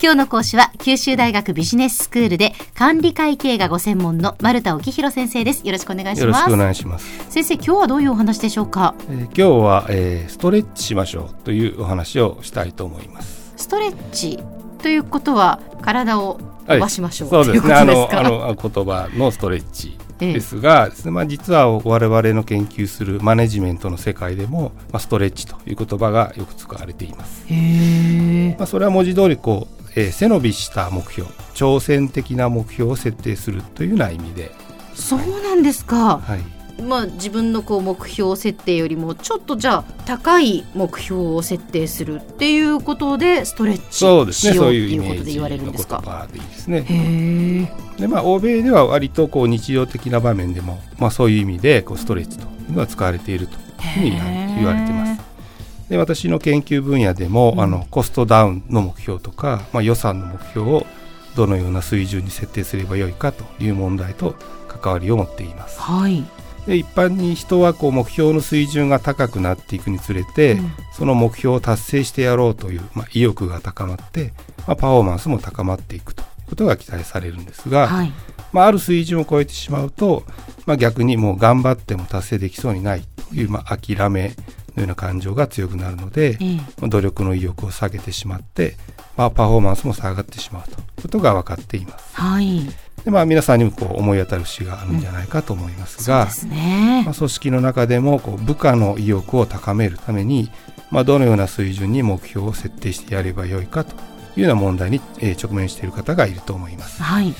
今日の講師は九州大学ビジネススクールで管理会計がご専門の丸田沖弘先生です。よろしくお願いします。よろしくお願いします。先生今日はどういうお話でしょうか、えー、今日は、えー、ストレッチしましょうというお話をしたいと思います。ストレッチということは体を伸ばしましょう、はい、そうですねあのあの言葉のストレッチですが、ええ、まあ、実は我々の研究するマネジメントの世界でも、まあ、ストレッチという言葉がよく使われています。まあ、それは文字通りこう、えー、背伸びした目標挑戦的な目標を設定するというような意味で。そうなんですか、はい、まあ、自分のこう目標設定よりもちょっとじゃあ高い目標を設定するっていうことでストレッチしようっていうことで言われるんですか？そうですねまあ欧米では割とこう日常的な場面でも、まあ、そういう意味でこうストレッチというのは使われているというふうに言われてます。で私の研究分野でも、うん、あのコストダウンの目標とか、まあ、予算の目標をどのような水準に設定すればよいかという問題と関わりを持っています。はいで一般に人はこう目標の水準が高くなっていくにつれて、うん、その目標を達成してやろうという、まあ、意欲が高まって、まあ、パフォーマンスも高まっていくということが期待されるんですが、はい、まあ、ある水準を超えてしまうと、まあ、逆にもう頑張っても達成できそうにないという、まあ、諦めのような感情が強くなるので、うん、努力の意欲を下げてしまって、まあ、パフォーマンスも下がってしまうということが分かっています。はいでまあ、皆さんにもこう思い当たる節があるんじゃないかと思いますが、うんね、まあ、組織の中でもこう部下の意欲を高めるために、まあ、どのような水準に目標を設定してやればよいかというような問題に、え直面している方がいると思います。はい。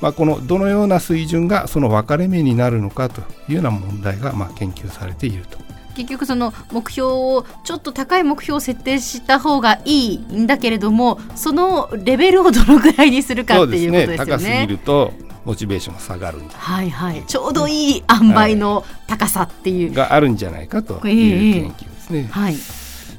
まあ、このどのような水準がその分かれ目になるのかというような問題がまあ研究されていると結局その目標をちょっと高い目標を設定した方がいいんだけれどもそのレベルをどのぐらいにするかっていうことですよね。高すぎるとモチベーションが下がる。はいはい。ちょうどいい塩梅の高さっていう、はい、があるんじゃないかという研究ですね。えー、はい。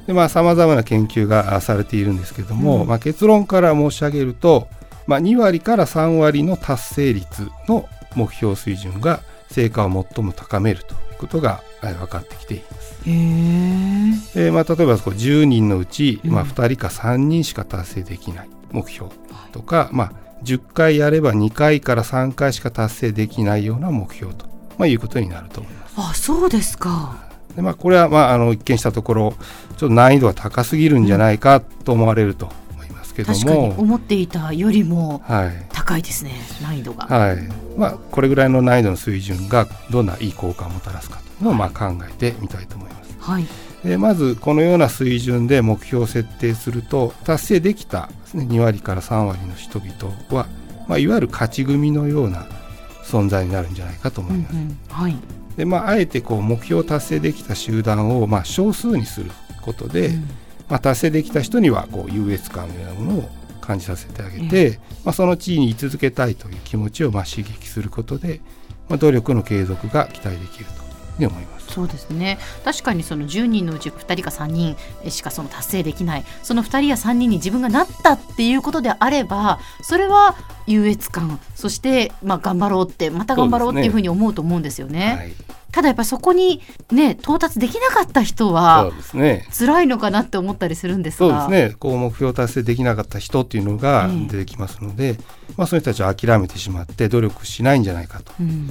でまあさまざまな研究がされているんですけれども、うん、まあ、結論から申し上げると、まあ、2割から3割の達成率の目標水準が成果を最も高めるということが分かってきています。えまあ、例えばこう10人のうち、まあ、2人か3人しか達成できない目標とか、まあ、10回やれば2回から3回しか達成できないような目標と、まあ、いうことになると思います。あそうですかでまあ、これは、まあ、あの一見したところちょっと難易度が高すぎるんじゃないかと思われるとけども、確かに思っていたよりも高いですね、はい、難易度が。はい。まあ、これぐらいの難易度の水準がどんないい効果をもたらすかというのをまあ考えてみたいと思います。はい。でまずこのような水準で目標を設定すると達成できたです、ね、2割から3割の人々はまあ、いわゆる勝ち組のような存在になるんじゃないかと思います。うんうん、はい。でまあ、あえてこう目標を達成できた集団をまあ少数にすることで、うん、まあ、達成できた人にはこう優越感のようなものを感じさせてあげて、うん、まあ、その地位に居続けたいという気持ちをまあ刺激することで、まあ、努力の継続が期待できるとに思います。そうですね。確かにその10人のうち2人か3人しかその達成できない。その2人や3人に自分がなったっていうことであればそれは優越感。そしてまあ頑張ろうってまた頑張ろうっていうふうに思うと思うんですよね。ただやっぱそこにね到達できなかった人は辛いのかなって思ったりするんですが。そうですね。こう目標達成できなかった人っていうのが出てきますので、えー、まあ、そういう人たちは諦めてしまって努力しないんじゃないかと。うん。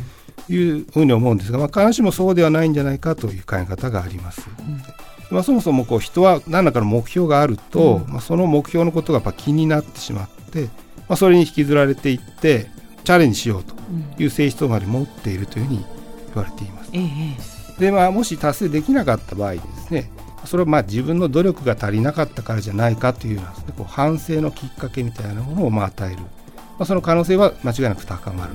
いうふうに思うんですが、まあ、必ずしもそうではないんじゃないかという考え方があります。うん。まあ、そもそもこう人は何らかの目標があると、うん、まあ、その目標のことがやっぱ気になってしまって、まあ、それに引きずられていってチャレンジしようという性質まで持っているというふうに言われています。うん、でまあ、もし達成できなかった場合ですねそれはまあ自分の努力が足りなかったからじゃないかというようなね、こう反省のきっかけみたいなものをまあ与える、まあ、その可能性は間違いなく高まる。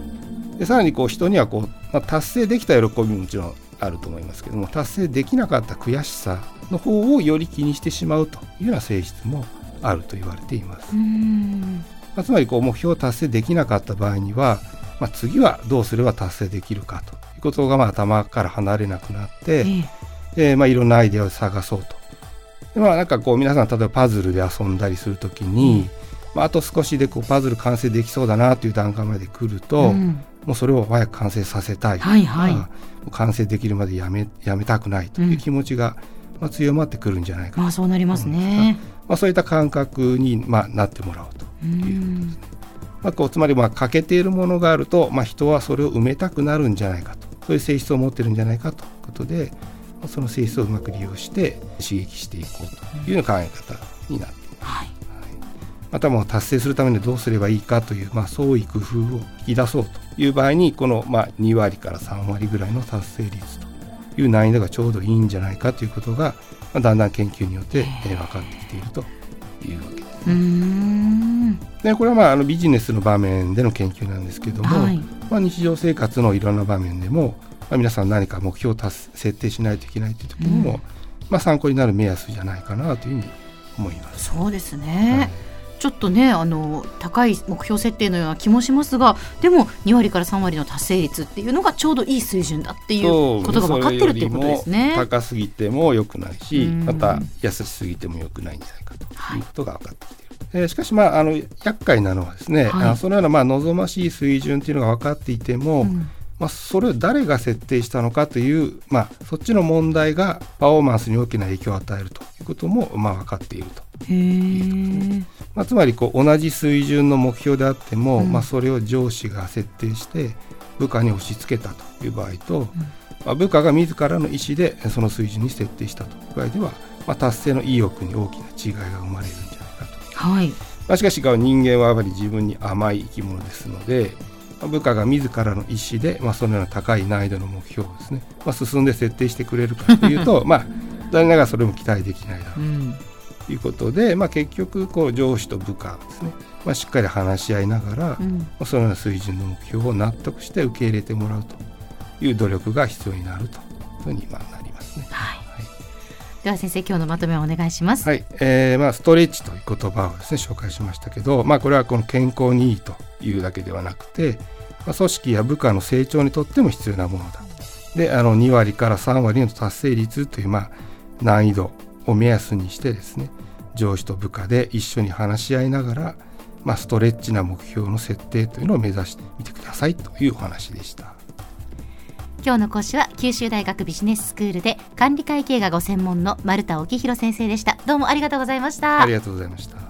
でさらにこう人にはこう、まあ、達成できた喜びももちろんあると思いますけども達成できなかった悔しさの方をより気にしてしまうというような性質もあると言われています。まあ、つまりこう目標を達成できなかった場合には、まあ、次はどうすれば達成できるかということがまあ頭から離れなくなって、えー、まあいろんなアイデアを探そうと。でまあ、なんかこう皆さん例えばパズルで遊んだりするときに、まあ、あと少しでこうパズル完成できそうだなという段階まで来ると、うん、もうそれを早く完成させたい、はいはい、完成できるまでやめやめたくないという気持ちが、まあ、強まってくるんじゃないかまあそうなりますね、まあ、そういった感覚に、まあ、なってもらおうということですね。まあ、こうつまりまあ欠けているものがあると、まあ、人はそれを埋めたくなるんじゃないかとそういう性質を持ってるんじゃないかということでその性質をうまく利用して刺激していこうというような考え方になっています。はいまたも達成するためにどうすればいいかという、まあ、創意工夫を引き出そうという場合にこの、まあ、2割から3割ぐらいの達成率という難易度がちょうどいいんじゃないかということが、まあ、だんだん研究によって、えー、分かってきているというわけですね。でこれはまああのビジネスの場面での研究なんですけども、はい、まあ、日常生活のいろんな場面でも、まあ、皆さん何か目標を達設定しないといけないという時にも、うん、まあ、参考になる目安じゃないかなというふうに思います。そうですね、はいちょっとねあの高い目標設定のような気もしますがでも2割から3割の達成率っていうのがちょうどいい水準だっていうことが分かってるっていうことですね。高すぎてもよくないしまた安すぎてもよくないんじゃないかということが分かってきている。えー、しかし、まあ、あの厄介なのはですね、はい、そのようなまあ望ましい水準というのが分かっていても、うん。まあ、それを誰が設定したのかという、まあ、そっちの問題がパフォーマンスに大きな影響を与えるということも、まあ、分かっていると。いうまあ、つまりこう同じ水準の目標であっても、うん、まあ、それを上司が設定して部下に押し付けたという場合と、うん、まあ、部下が自らの意思でその水準に設定したという場合では、まあ、達成の意欲に大きな違いが生まれる。はい。まあ、しかし人間はやはり自分に甘い生き物ですので部下が自らの意思で、まあ、そのような高い難易度の目標をですね、まあ、進んで設定してくれるかというと まあ残念ながらそれも期待できないだろうということで、うん、まあ、結局こう上司と部下ですね、まあ、しっかり話し合いながら、うん、そのような水準の目標を納得して受け入れてもらうという努力が必要になるというふうにまあなでは先生今日のまとめをお願いします。はい、えー、まあストレッチという言葉をですね紹介しましたけど、まあこれはこの健康にいいというだけではなくて、まあ、組織や部下の成長にとっても必要なものだ。で、あの2割から3割の達成率というまあ難易度を目安にしてですね、上司と部下で一緒に話し合いながら、まあ、ストレッチな目標の設定というのを目指してみてくださいというお話でした。今日の講師は九州大学ビジネススクールで管理会計がご専門の丸田沖弘先生でした。どうもありがとうございました。ありがとうございました。